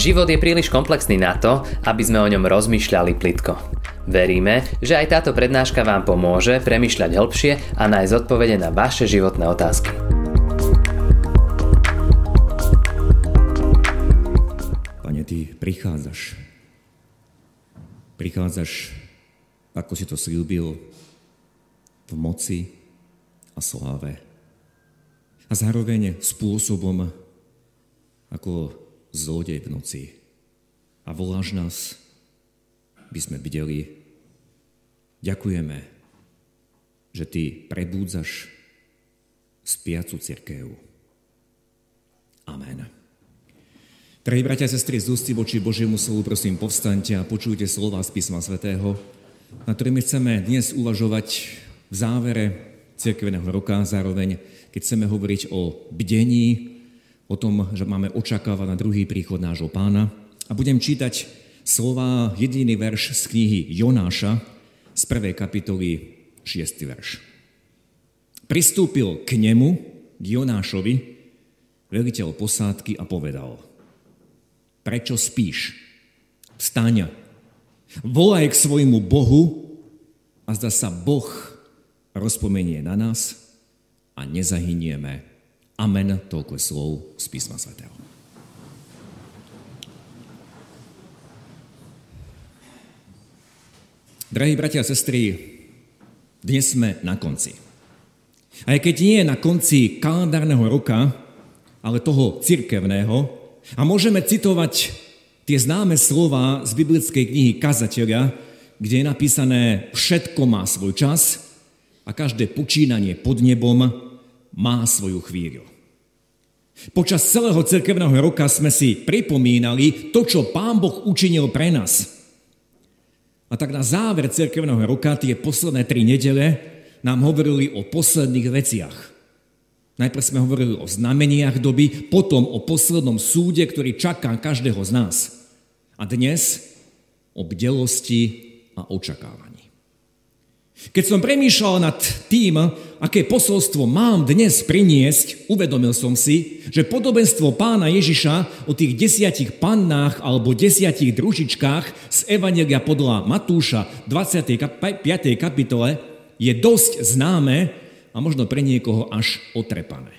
Život je príliš komplexný na to, aby sme o ňom rozmýšľali plitko. Veríme, že aj táto prednáška vám pomôže premyšľať hĺbšie a nájsť odpovede na vaše životné otázky. Pane, Ty prichádzaš. Prichádzaš, ako si to slúbil, v moci a sláve. A zároveň spôsobom, ako zlodej v noci. A voláš nás, by sme videli. Ďakujeme, že Ty prebúdzaš spiacu cirkev. Amen. Drahí bratia a sestry, z ústy voči Božiemu slovu, prosím, povstaňte a počujte slova z písma svätého, na ktorými chceme dnes uvažovať v závere cirkevného roka, zároveň keď chceme hovoriť o bdení, o tom, že máme očakávať na druhý príchod nášho pána. A budem čítať slova, jediný verš z knihy Jonáša z prvej kapitoly, 6. verš. Pristúpil k nemu, k Jonášovi, veliteľ posádky a povedal Prečo spíš? Vstaň, volaj k svojmu Bohu a zda sa Boh rozpomenie na nás a nezahynieme Amen, toľko slov z písma svätého. Drahí bratia a sestry, dnes sme na konci. Aj keď nie je na konci kalendárneho roka, ale toho cirkevného, a môžeme citovať tie známe slova z biblickej knihy Kazateľa, kde je napísané všetko má svoj čas a každé počínanie pod nebom má svoju chvíľu. Počas celého cirkevného roka sme si pripomínali to, čo Pán Boh učinil pre nás. A tak na záver cirkevného roka, tie posledné tri nedele, nám hovorili o posledných veciach. Najprv sme hovorili o znameniach doby, potom o poslednom súde, ktorý čaká každého z nás. A dnes o bdelosti a očakávaní. Keď som premýšľal nad tým, aké posolstvo mám dnes priniesť, uvedomil som si, že podobenstvo pána Ježiša o tých desiatich pannách alebo desiatich družičkách z Evangelia podľa Matúša 25. kapitole je dosť známe a možno pre niekoho až otrepané.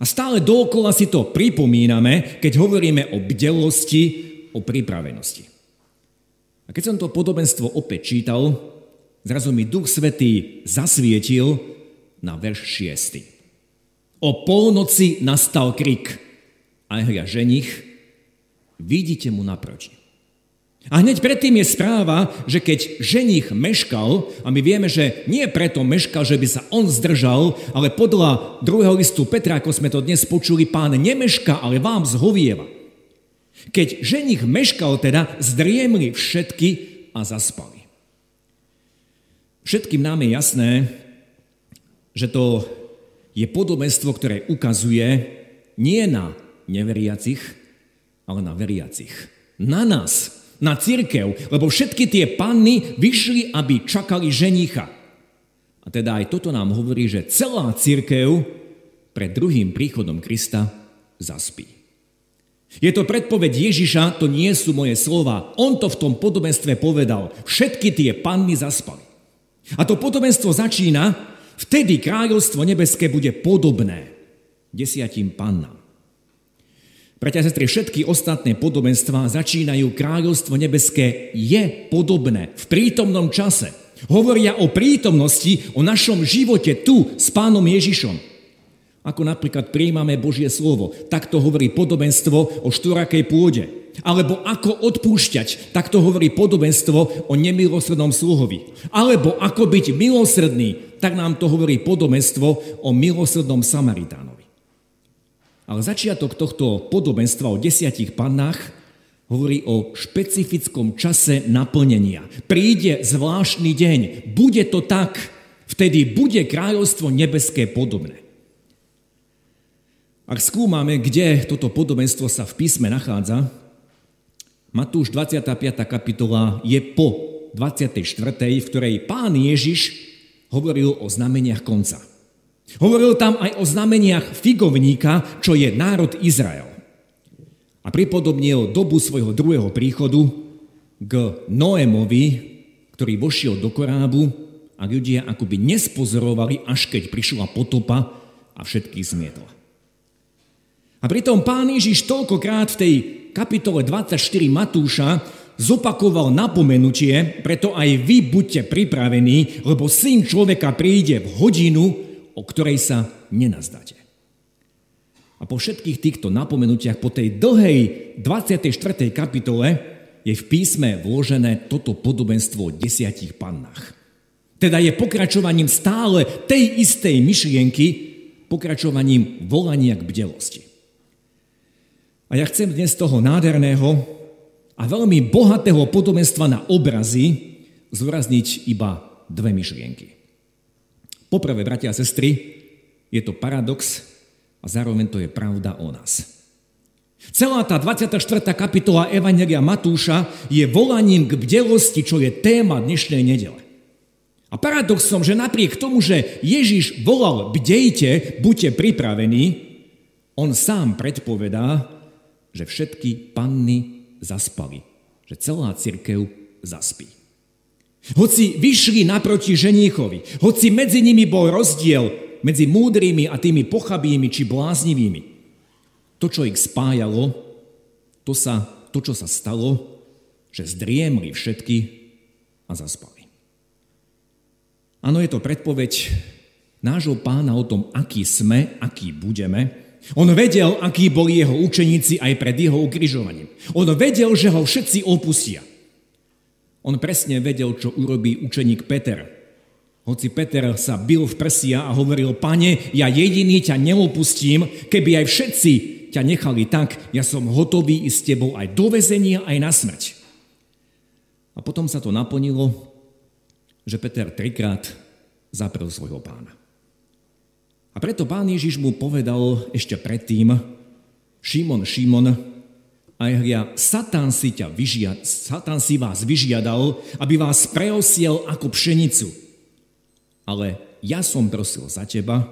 A stále dookola si to pripomíname, keď hovoríme o bdelosti, o pripravenosti. A keď som to podobenstvo opäť čítal, Zrazu mi Duch Svetý zasvietil na verš 6. O polnoci nastal krik. A hľa ženich, vidíte mu naproti. A hneď predtým je správa, že keď ženich meškal, a my vieme, že nie preto meškal, že by sa on zdržal, ale podľa druhého listu Petra, ako sme to dnes počuli, pán nemeška, ale vám zhovieva. Keď ženich meškal teda, zdriemli všetky a zaspali. Všetkým nám je jasné, že to je podobenstvo, ktoré ukazuje nie na neveriacich, ale na veriacich. Na nás, na církev, lebo všetky tie panny vyšli, aby čakali ženicha. A teda aj toto nám hovorí, že celá církev pred druhým príchodom Krista zaspí. Je to predpoveď Ježiša, to nie sú moje slova. On to v tom podobenstve povedal. Všetky tie panny zaspali. A to podobenstvo začína, vtedy kráľovstvo nebeské bude podobné desiatim pannám. Bratia a sestry, všetky ostatné podobenstvá začínajú kráľovstvo nebeské je podobné v prítomnom čase. Hovoria o prítomnosti, o našom živote tu s pánom Ježišom. Ako napríklad príjmame Božie slovo, tak to hovorí podobenstvo o štvorakej pôde. Alebo ako odpúšťať, tak to hovorí podobenstvo o nemilosrdnom sluhovi. Alebo ako byť milosrdný, tak nám to hovorí podobenstvo o milosrdnom Samaritánovi. Ale začiatok tohto podobenstva o desiatich pannách hovorí o špecifickom čase naplnenia. Príde zvláštny deň, bude to tak, vtedy bude kráľovstvo nebeské podobné. Ak skúmame, kde toto podobenstvo sa v písme nachádza, Matúš 25. kapitola je po 24. v ktorej pán Ježiš hovoril o znameniach konca. Hovoril tam aj o znameniach figovníka, čo je národ Izrael. a pripodobnil dobu svojho druhého príchodu k Noémovi, ktorý vošiel do korábu a ľudia akoby nespozorovali, až keď prišla potopa a všetkých zmietla. A pritom pán Ježiš toľkokrát v tej kapitole 24 Matúša zopakoval napomenutie, preto aj vy buďte pripravení, lebo syn človeka príde v hodinu, o ktorej sa nenazdáte. A po všetkých týchto napomenutiach, po tej dlhej 24. kapitole, je v písme vložené toto podobenstvo o desiatich pannách. Teda je pokračovaním stále tej istej myšlienky, pokračovaním volania k bdelosti. A ja chcem dnes toho nádherného a veľmi bohatého podobenstva na obrazy zúrazniť iba dve myšlienky. Poprvé, bratia a sestry, je to paradox, a zároveň to je pravda o nás. Celá tá 24. kapitola Evangelia Matúša je volaním k bdelosti, čo je téma dnešnej nedele. A paradoxom, že napriek tomu, že Ježiš volal bdejte, buďte pripravení, on sám predpovedá, že všetky panny zaspali. Že celá církev zaspí. Hoci vyšli naproti ženíchovi, hoci medzi nimi bol rozdiel medzi múdrymi a tými pochabými či bláznivými. To, čo ich spájalo, to, sa, to čo sa stalo, že zdriemli všetky a zaspali. Áno, je to predpoveď nášho pána o tom, aký sme, aký budeme. On vedel, akí boli jeho učeníci aj pred jeho ukrižovaním. On vedel, že ho všetci opustia. On presne vedel, čo urobí učeník Peter, hoci Peter sa bil v prsia a hovoril, pane, ja jediný ťa neopustím, keby aj všetci ťa nechali tak, ja som hotový ísť s tebou aj do vezenia, aj na smrť. A potom sa to naplnilo, že Peter trikrát zaprel svojho pána. A preto pán Ježiš mu povedal ešte predtým, Šimon, Šimon, aj hria, Satan si, ťa vyžiad, Satan si vás vyžiadal, aby vás preosiel ako pšenicu ale ja som prosil za teba,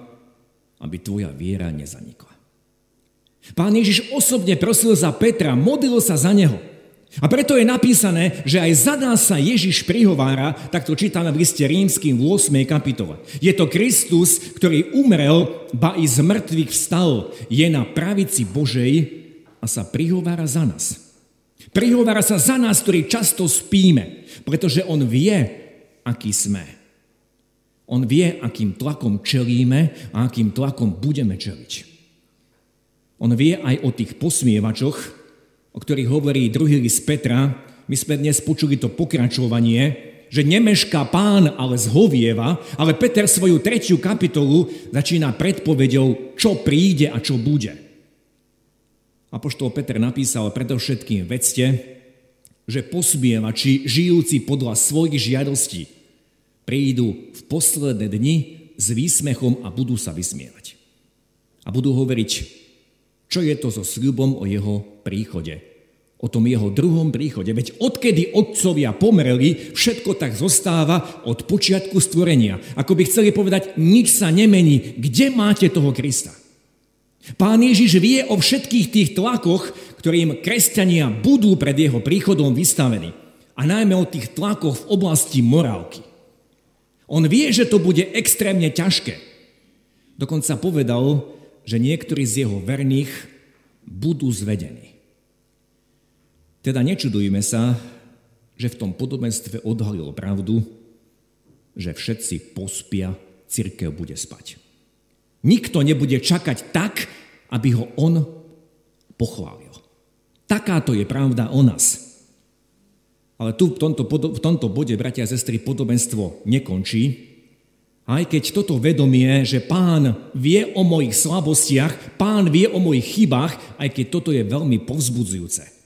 aby tvoja viera nezanikla. Pán Ježiš osobne prosil za Petra, modlil sa za neho. A preto je napísané, že aj za nás sa Ježiš prihovára, tak to čítame v liste rímským v 8. kapitole. Je to Kristus, ktorý umrel, ba i z mŕtvych vstal, je na pravici Božej a sa prihovára za nás. Prihovára sa za nás, ktorí často spíme, pretože on vie, aký sme. On vie, akým tlakom čelíme a akým tlakom budeme čeliť. On vie aj o tých posmievačoch, o ktorých hovorí druhý list Petra. My sme dnes počuli to pokračovanie, že nemešká pán, ale zhovieva, ale Peter svoju tretiu kapitolu začína predpovedou, čo príde a čo bude. Apoštol Peter napísal predovšetkým vedzte, že posmievači, žijúci podľa svojich žiadostí, prídu v posledné dni s výsmechom a budú sa vysmievať. A budú hovoriť, čo je to so sľubom o jeho príchode. O tom jeho druhom príchode. Veď odkedy otcovia pomreli, všetko tak zostáva od počiatku stvorenia. Ako by chceli povedať, nič sa nemení. Kde máte toho Krista? Pán Ježiš vie o všetkých tých tlakoch, ktorým kresťania budú pred jeho príchodom vystavení. A najmä o tých tlakoch v oblasti morálky. On vie, že to bude extrémne ťažké. Dokonca povedal, že niektorí z jeho verných budú zvedení. Teda nečudujme sa, že v tom podobenstve odhalil pravdu, že všetci pospia, církev bude spať. Nikto nebude čakať tak, aby ho on pochválil. Takáto je pravda o nás. Ale tu v tomto, v tomto bode, bratia a sestry, podobenstvo nekončí. Aj keď toto vedomie, že pán vie o mojich slabostiach, pán vie o mojich chybách, aj keď toto je veľmi povzbudzujúce.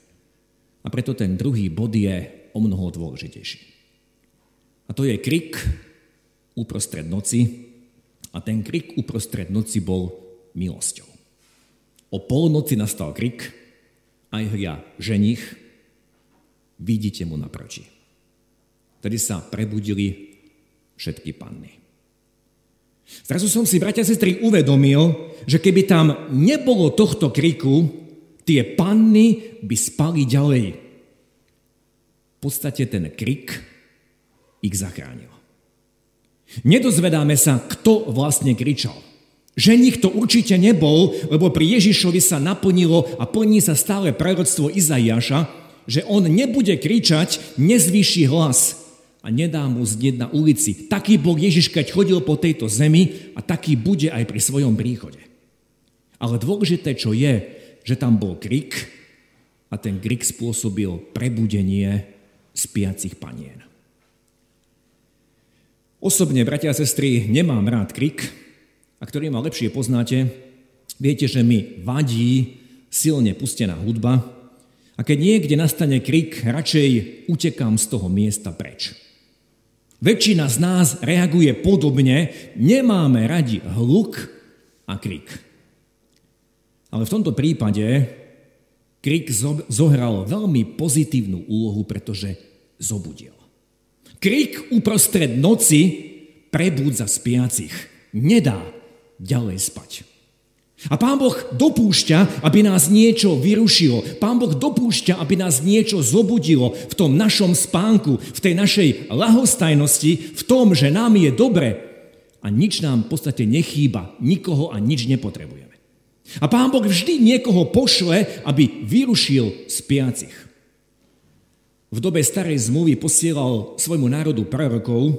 A preto ten druhý bod je o mnoho dôležitejší. A to je krik uprostred noci. A ten krik uprostred noci bol milosťou. O polnoci nastal krik, aj hria ženich, vidíte mu naproti. Tedy sa prebudili všetky panny. Zrazu som si, bratia a sestry, uvedomil, že keby tam nebolo tohto kriku, Tie panny by spali ďalej. V podstate ten krik ich zachránil. Nedozvedáme sa, kto vlastne kričal. Ženich to určite nebol, lebo pri Ježišovi sa naplnilo a plní sa stále proroctvo Izaiáša, že on nebude kričať, nezvýši hlas a nedá mu znieť na ulici. Taký bol Ježiš, keď chodil po tejto zemi a taký bude aj pri svojom príchode. Ale dôležité, čo je, že tam bol krik a ten krik spôsobil prebudenie spiacich panien. Osobne, bratia a sestry, nemám rád krik, a ktorý ma lepšie poznáte, viete, že mi vadí silne pustená hudba a keď niekde nastane krik, radšej utekám z toho miesta preč. Väčšina z nás reaguje podobne, nemáme radi hluk a krik. Ale v tomto prípade krik zohral veľmi pozitívnu úlohu, pretože zobudil. Krik uprostred noci prebúdza spiacich. Nedá ďalej spať. A Pán Boh dopúšťa, aby nás niečo vyrušilo. Pán Boh dopúšťa, aby nás niečo zobudilo v tom našom spánku, v tej našej lahostajnosti, v tom, že nám je dobre a nič nám v podstate nechýba, nikoho a nič nepotrebujeme. A Pán Boh vždy niekoho pošle, aby vyrušil spiacich. V dobe starej zmluvy posielal svojmu národu prorokov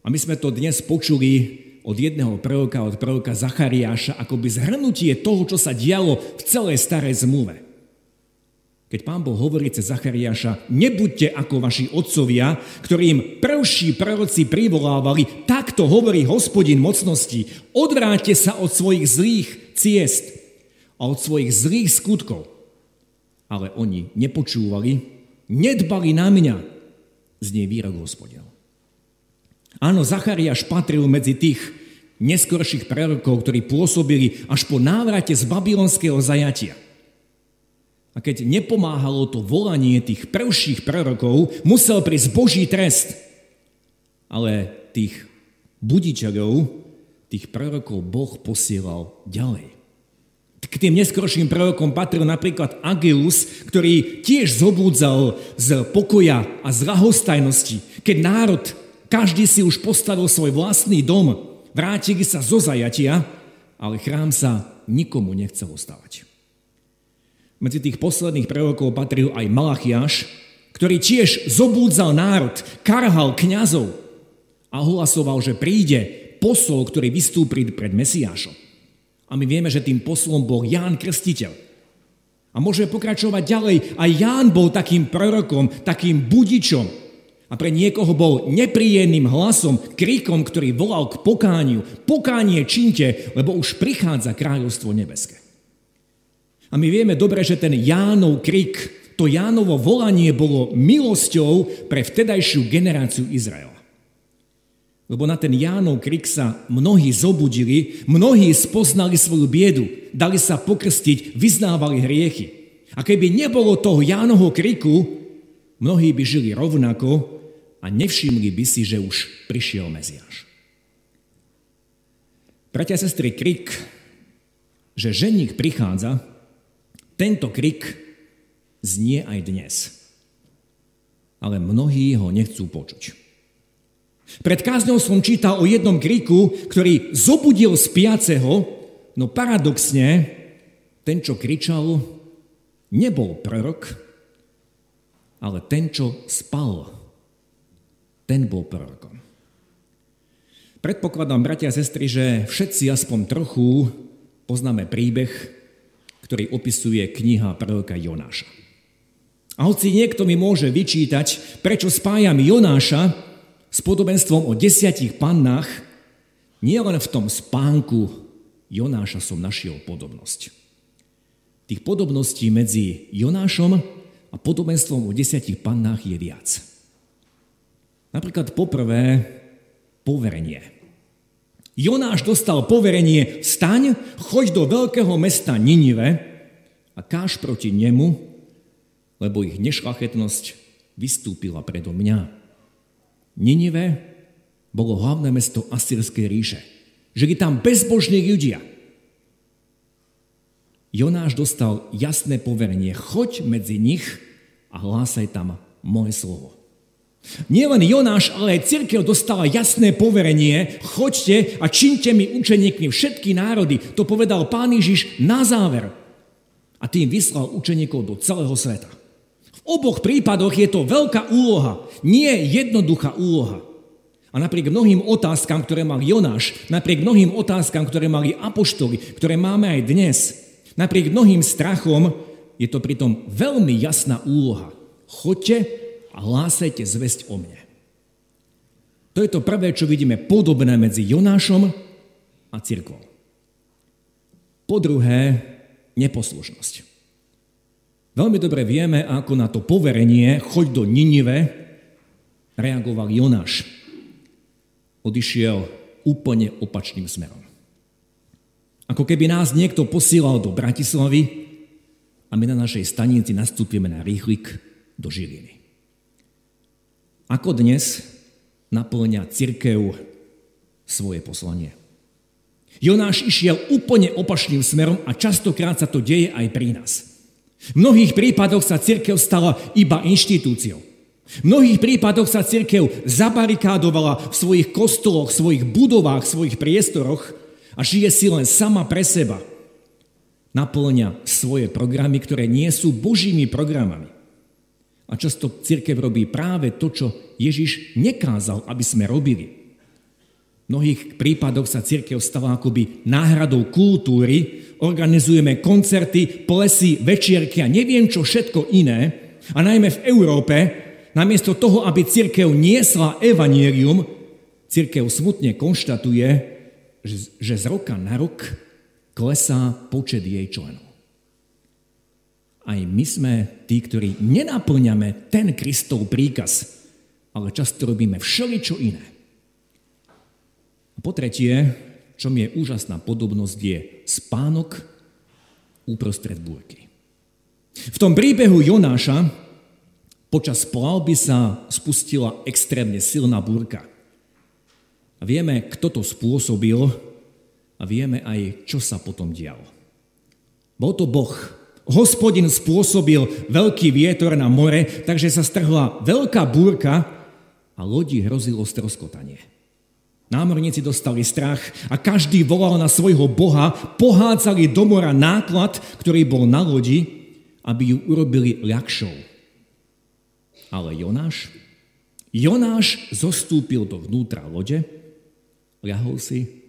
a my sme to dnes počuli od jedného proroka, od proroka Zachariáša, akoby zhrnutie toho, čo sa dialo v celej starej zmluve. Keď pán Boh hovorí cez Zachariáša, nebuďte ako vaši otcovia, ktorým prvší proroci privolávali, takto hovorí hospodin mocnosti, odvráťte sa od svojich zlých ciest a od svojich zlých skutkov. Ale oni nepočúvali, nedbali na mňa, znie výrok hospodinov. Áno, Zachariáš patril medzi tých neskorších prorokov, ktorí pôsobili až po návrate z babylonského zajatia. A keď nepomáhalo to volanie tých prvších prorokov, musel prísť Boží trest. Ale tých budičarov, tých prorokov Boh posielal ďalej. K tým neskorším prorokom patril napríklad Agilus, ktorý tiež zobúdzal z pokoja a z lahostajnosti, keď národ každý si už postavil svoj vlastný dom, vrátili sa zo zajatia, ale chrám sa nikomu nechcel ostávať. Medzi tých posledných prorokov patril aj Malachiaš, ktorý tiež zobúdzal národ, karhal kňazov a hlasoval, že príde posol, ktorý vystúpi pred Mesiášom. A my vieme, že tým poslom bol Ján Krstiteľ. A môžeme pokračovať ďalej. Aj Ján bol takým prorokom, takým budičom, a pre niekoho bol nepríjemným hlasom, krikom, ktorý volal k pokániu. Pokánie činte, lebo už prichádza kráľovstvo nebeské. A my vieme dobre, že ten Jánov krik, to Jánovo volanie bolo milosťou pre vtedajšiu generáciu Izraela. Lebo na ten Jánov krik sa mnohí zobudili, mnohí spoznali svoju biedu, dali sa pokrstiť, vyznávali hriechy. A keby nebolo toho Jánovho kriku, mnohí by žili rovnako, a nevšimli by si, že už prišiel Meziáš. Bratia a sestry, krik, že ženík prichádza, tento krik znie aj dnes. Ale mnohí ho nechcú počuť. Pred kázňou som čítal o jednom kriku, ktorý zobudil spiaceho, no paradoxne, ten, čo kričal, nebol prorok, ale ten, čo spal ten bol prorokom. Predpokladám, bratia a sestry, že všetci aspoň trochu poznáme príbeh, ktorý opisuje kniha proroka Jonáša. A hoci niekto mi môže vyčítať, prečo spájam Jonáša s podobenstvom o desiatich pannách, nielen v tom spánku Jonáša som našiel podobnosť. Tých podobností medzi Jonášom a podobenstvom o desiatich pannách je viac. Napríklad poprvé poverenie. Jonáš dostal poverenie, staň, choď do veľkého mesta Ninive a káž proti nemu, lebo ich nešlachetnosť vystúpila predo mňa. Ninive bolo hlavné mesto Asyrskej ríše. Žili tam bezbožní ľudia. Jonáš dostal jasné poverenie, choď medzi nich a hlásaj tam moje slovo. Nielen Jonáš, ale aj církev dostala jasné poverenie, choďte a činte mi učeníkmi všetky národy. To povedal pán Ježiš na záver. A tým vyslal učeníkov do celého sveta. V oboch prípadoch je to veľká úloha, nie jednoduchá úloha. A napriek mnohým otázkam, ktoré mal Jonáš, napriek mnohým otázkam, ktoré mali apoštoli, ktoré máme aj dnes, napriek mnohým strachom, je to pritom veľmi jasná úloha. Choďte a hlásajte zväzť o mne. To je to prvé, čo vidíme podobné medzi Jonášom a cirkvou. Po druhé, neposlušnosť. Veľmi dobre vieme, ako na to poverenie choď do Ninive reagoval Jonáš. Odišiel úplne opačným smerom. Ako keby nás niekto posílal do Bratislavy a my na našej stanici nastúpime na rýchlik do Žiliny. Ako dnes naplňa cirkev svoje poslanie? Jonáš išiel úplne opačným smerom a častokrát sa to deje aj pri nás. V mnohých prípadoch sa cirkev stala iba inštitúciou. V mnohých prípadoch sa cirkev zabarikádovala v svojich kostoloch, svojich budovách, svojich priestoroch a žije si len sama pre seba. Naplňa svoje programy, ktoré nie sú božími programami. A často církev robí práve to, čo Ježiš nekázal, aby sme robili. V mnohých prípadoch sa církev stala akoby náhradou kultúry, organizujeme koncerty, plesy, večierky a neviem čo všetko iné. A najmä v Európe, namiesto toho, aby církev niesla evanielium, církev smutne konštatuje, že z roka na rok klesá počet jej členov aj my sme tí, ktorí nenaplňame ten Kristov príkaz, ale často robíme všeličo iné. A po tretie, čo mi je úžasná podobnosť, je spánok uprostred búrky. V tom príbehu Jonáša počas plavby sa spustila extrémne silná búrka. A vieme, kto to spôsobil a vieme aj, čo sa potom dialo. Bol to Boh, Hospodin spôsobil veľký vietor na more, takže sa strhla veľká búrka a lodi hrozilo stroskotanie. Námorníci dostali strach a každý volal na svojho boha, pohádzali do mora náklad, ktorý bol na lodi, aby ju urobili ľahšou. Ale Jonáš? Jonáš zostúpil do vnútra lode, ľahol si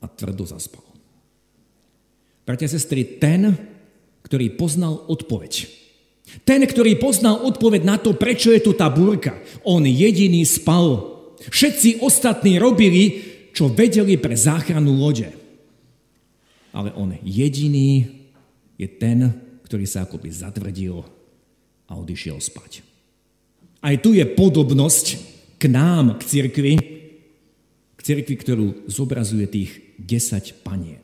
a tvrdo zaspal. Bratia sestry, ten, ktorý poznal odpoveď. Ten, ktorý poznal odpoveď na to, prečo je tu tá búrka. On jediný spal. Všetci ostatní robili, čo vedeli pre záchranu lode. Ale on jediný je ten, ktorý sa akoby zatvrdil a odišiel spať. Aj tu je podobnosť k nám, k cirkvi, k cirkvi, ktorú zobrazuje tých 10 panien.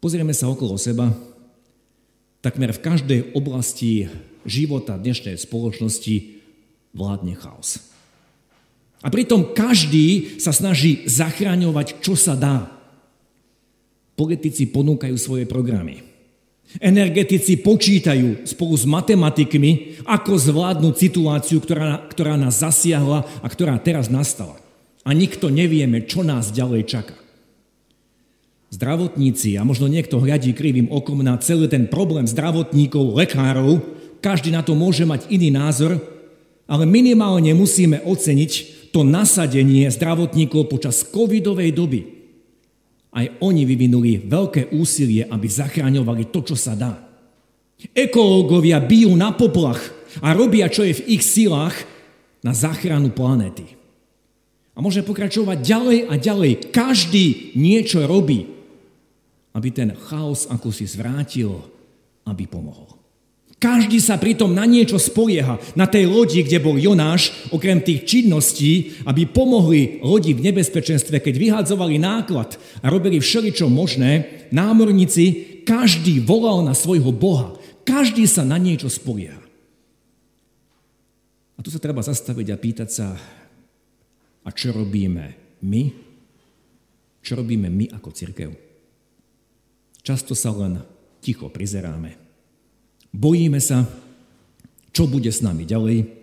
Pozrieme sa okolo seba, Takmer v každej oblasti života dnešnej spoločnosti vládne chaos. A pritom každý sa snaží zachráňovať, čo sa dá. Politici ponúkajú svoje programy. Energetici počítajú spolu s matematikmi, ako zvládnuť situáciu, ktorá, ktorá nás zasiahla a ktorá teraz nastala. A nikto nevieme, čo nás ďalej čaká zdravotníci a možno niekto hľadí krivým okom na celý ten problém zdravotníkov, lekárov, každý na to môže mať iný názor, ale minimálne musíme oceniť to nasadenie zdravotníkov počas covidovej doby. Aj oni vyvinuli veľké úsilie, aby zachráňovali to, čo sa dá. Ekológovia bijú na poplach a robia, čo je v ich silách na záchranu planéty. A môže pokračovať ďalej a ďalej. Každý niečo robí aby ten chaos ako si zvrátil, aby pomohol. Každý sa pritom na niečo spolieha. Na tej lodi, kde bol Jonáš, okrem tých činností, aby pomohli lodi v nebezpečenstve, keď vyhadzovali náklad a robili všeličo možné, námorníci, každý volal na svojho Boha. Každý sa na niečo spolieha. A tu sa treba zastaviť a pýtať sa, a čo robíme my? Čo robíme my ako církev? Často sa len ticho prizeráme. Bojíme sa, čo bude s nami ďalej,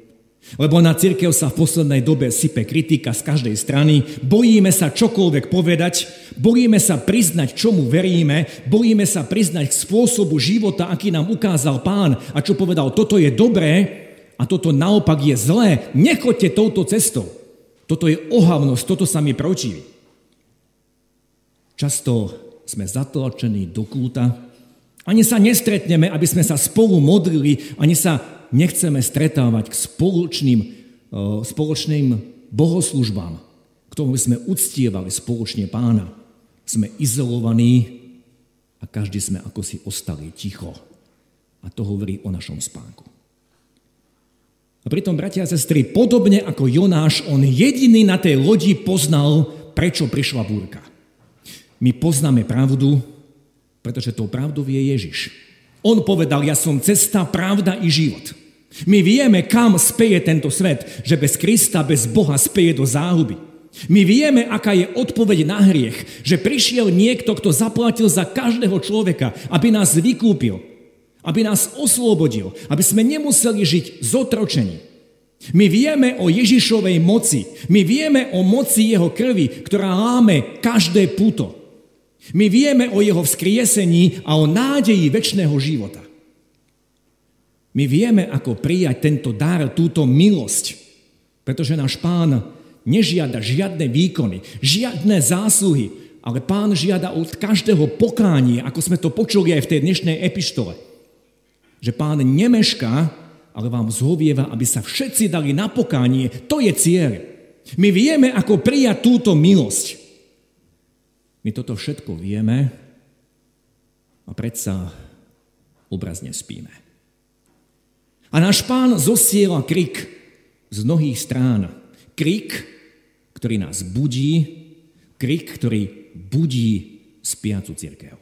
lebo na církev sa v poslednej dobe sype kritika z každej strany, bojíme sa čokoľvek povedať, bojíme sa priznať, čomu veríme, bojíme sa priznať k spôsobu života, aký nám ukázal pán a čo povedal, toto je dobré a toto naopak je zlé, nechoďte touto cestou. Toto je ohavnosť, toto sa mi protiví. Často sme zatlačení do kúta, ani sa nestretneme, aby sme sa spolu modlili, ani sa nechceme stretávať k spoločným, e, spoločným bohoslužbám, k tomu sme uctievali spoločne pána. Sme izolovaní a každý sme ako si ostali ticho. A to hovorí o našom spánku. A pritom, bratia a sestry, podobne ako Jonáš, on jediný na tej lodi poznal, prečo prišla búrka. My poznáme pravdu, pretože tou pravdou je Ježiš. On povedal, ja som cesta, pravda i život. My vieme, kam speje tento svet, že bez Krista, bez Boha speje do záhuby. My vieme, aká je odpoveď na hriech, že prišiel niekto, kto zaplatil za každého človeka, aby nás vykúpil, aby nás oslobodil, aby sme nemuseli žiť zotročení. My vieme o Ježišovej moci, my vieme o moci jeho krvi, ktorá láme každé puto. My vieme o jeho vzkriesení a o nádeji väčšného života. My vieme, ako prijať tento dar, túto milosť, pretože náš pán nežiada žiadne výkony, žiadne zásluhy, ale pán žiada od každého pokánie, ako sme to počuli aj v tej dnešnej epištole. Že pán nemešká, ale vám zhovieva, aby sa všetci dali na pokánie. To je cieľ. My vieme, ako prijať túto milosť. My toto všetko vieme a predsa obrazne spíme. A náš pán zosiela krik z mnohých strán. Krik, ktorý nás budí, krik, ktorý budí spiacu církev.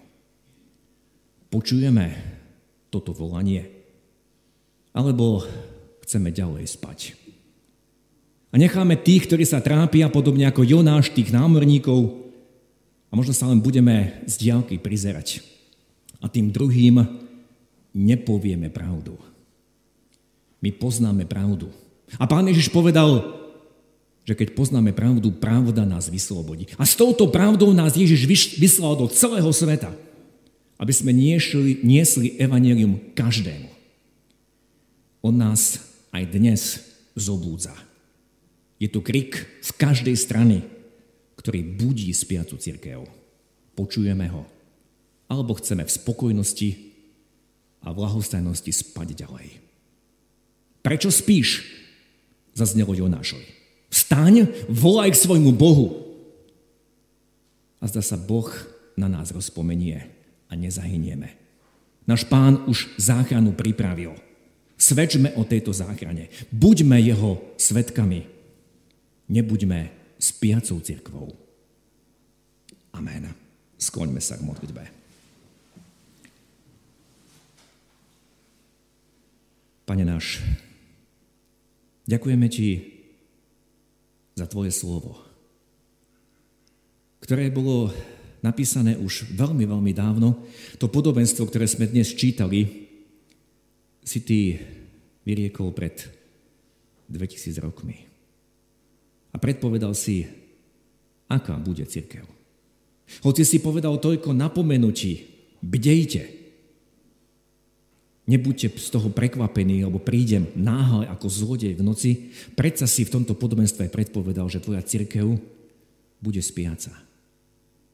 Počujeme toto volanie? Alebo chceme ďalej spať? A necháme tých, ktorí sa trápia, podobne ako Jonáš, tých námorníkov, a možno sa len budeme z diálky prizerať. A tým druhým nepovieme pravdu. My poznáme pravdu. A pán Ježiš povedal, že keď poznáme pravdu, pravda nás vyslobodí. A s touto pravdou nás Ježiš vyslal do celého sveta, aby sme niesli, niesli evanelium každému. On nás aj dnes zobúdza. Je tu krik z každej strany, ktorý budí spiacu církev. Počujeme ho. Alebo chceme v spokojnosti a v lahostajnosti spať ďalej. Prečo spíš? Zaznelo Jonášovi. Vstaň, volaj k svojmu Bohu. A zdá sa, Boh na nás rozpomenie a nezahynieme. Náš pán už záchranu pripravil. Svedčme o tejto záchrane. Buďme jeho svetkami. Nebuďme spiacou cirkvou. Amen. Skloňme sa k modlitbe. Pane náš, ďakujeme Ti za Tvoje slovo, ktoré bolo napísané už veľmi, veľmi dávno. To podobenstvo, ktoré sme dnes čítali, si Ty vyriekol pred 2000 rokmi a predpovedal si, aká bude církev. Hoci si povedal toľko napomenutí, bdejte. Nebuďte z toho prekvapení, lebo prídem náhle ako zlodej v noci. Predsa si v tomto podobenstve predpovedal, že tvoja církev bude spiaca.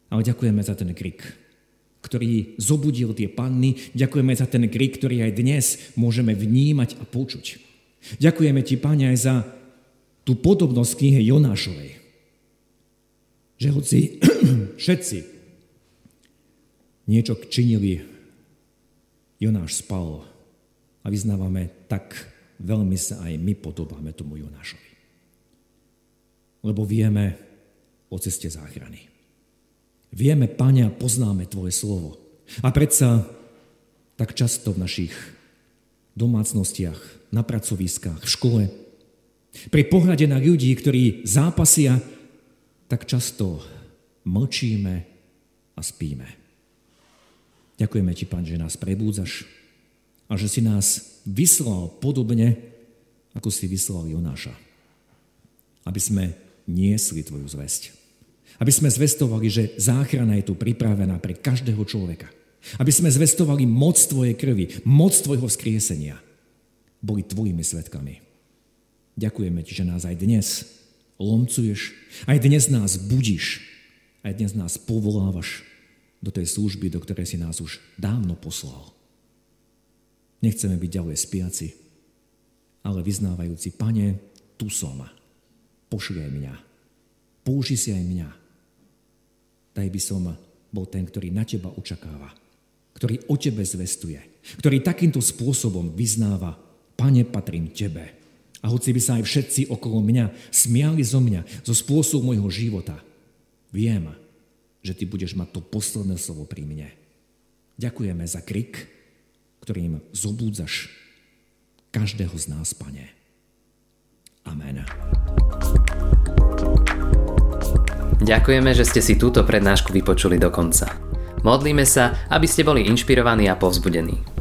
Ale ďakujeme za ten krik, ktorý zobudil tie panny. Ďakujeme za ten krik, ktorý aj dnes môžeme vnímať a počuť. Ďakujeme ti, Pane, aj za tú podobnosť knihe Jonášovej. Že hoci všetci niečo činili, Jonáš spal a vyznávame, tak veľmi sa aj my podobáme tomu Jonášovi. Lebo vieme o ceste záchrany. Vieme, Pane, a poznáme Tvoje slovo. A predsa tak často v našich domácnostiach, na pracoviskách, v škole, pri pohľade na ľudí, ktorí zápasia, tak často mlčíme a spíme. Ďakujeme Ti, Pán, že nás prebúdzaš a že si nás vyslal podobne, ako si vyslal Jonáša. Aby sme niesli Tvoju zväzť. Aby sme zvestovali, že záchrana je tu pripravená pre každého človeka. Aby sme zvestovali moc Tvojej krvi, moc Tvojho vzkriesenia. Boli Tvojimi svetkami. Ďakujeme Ti, že nás aj dnes lomcuješ, aj dnes nás budíš, aj dnes nás povolávaš do tej služby, do ktorej si nás už dávno poslal. Nechceme byť ďalej spiaci, ale vyznávajúci, pane, tu som. Pošli aj mňa. Použi si aj mňa. Daj by som bol ten, ktorý na teba očakáva, ktorý o tebe zvestuje, ktorý takýmto spôsobom vyznáva, pane, patrím tebe. A hoci by sa aj všetci okolo mňa smiali zo mňa, zo spôsobu môjho života, viem, že ty budeš mať to posledné slovo pri mne. Ďakujeme za krik, ktorým zobúdzaš každého z nás, Pane. Amen. Ďakujeme, že ste si túto prednášku vypočuli do konca. Modlíme sa, aby ste boli inšpirovaní a povzbudení.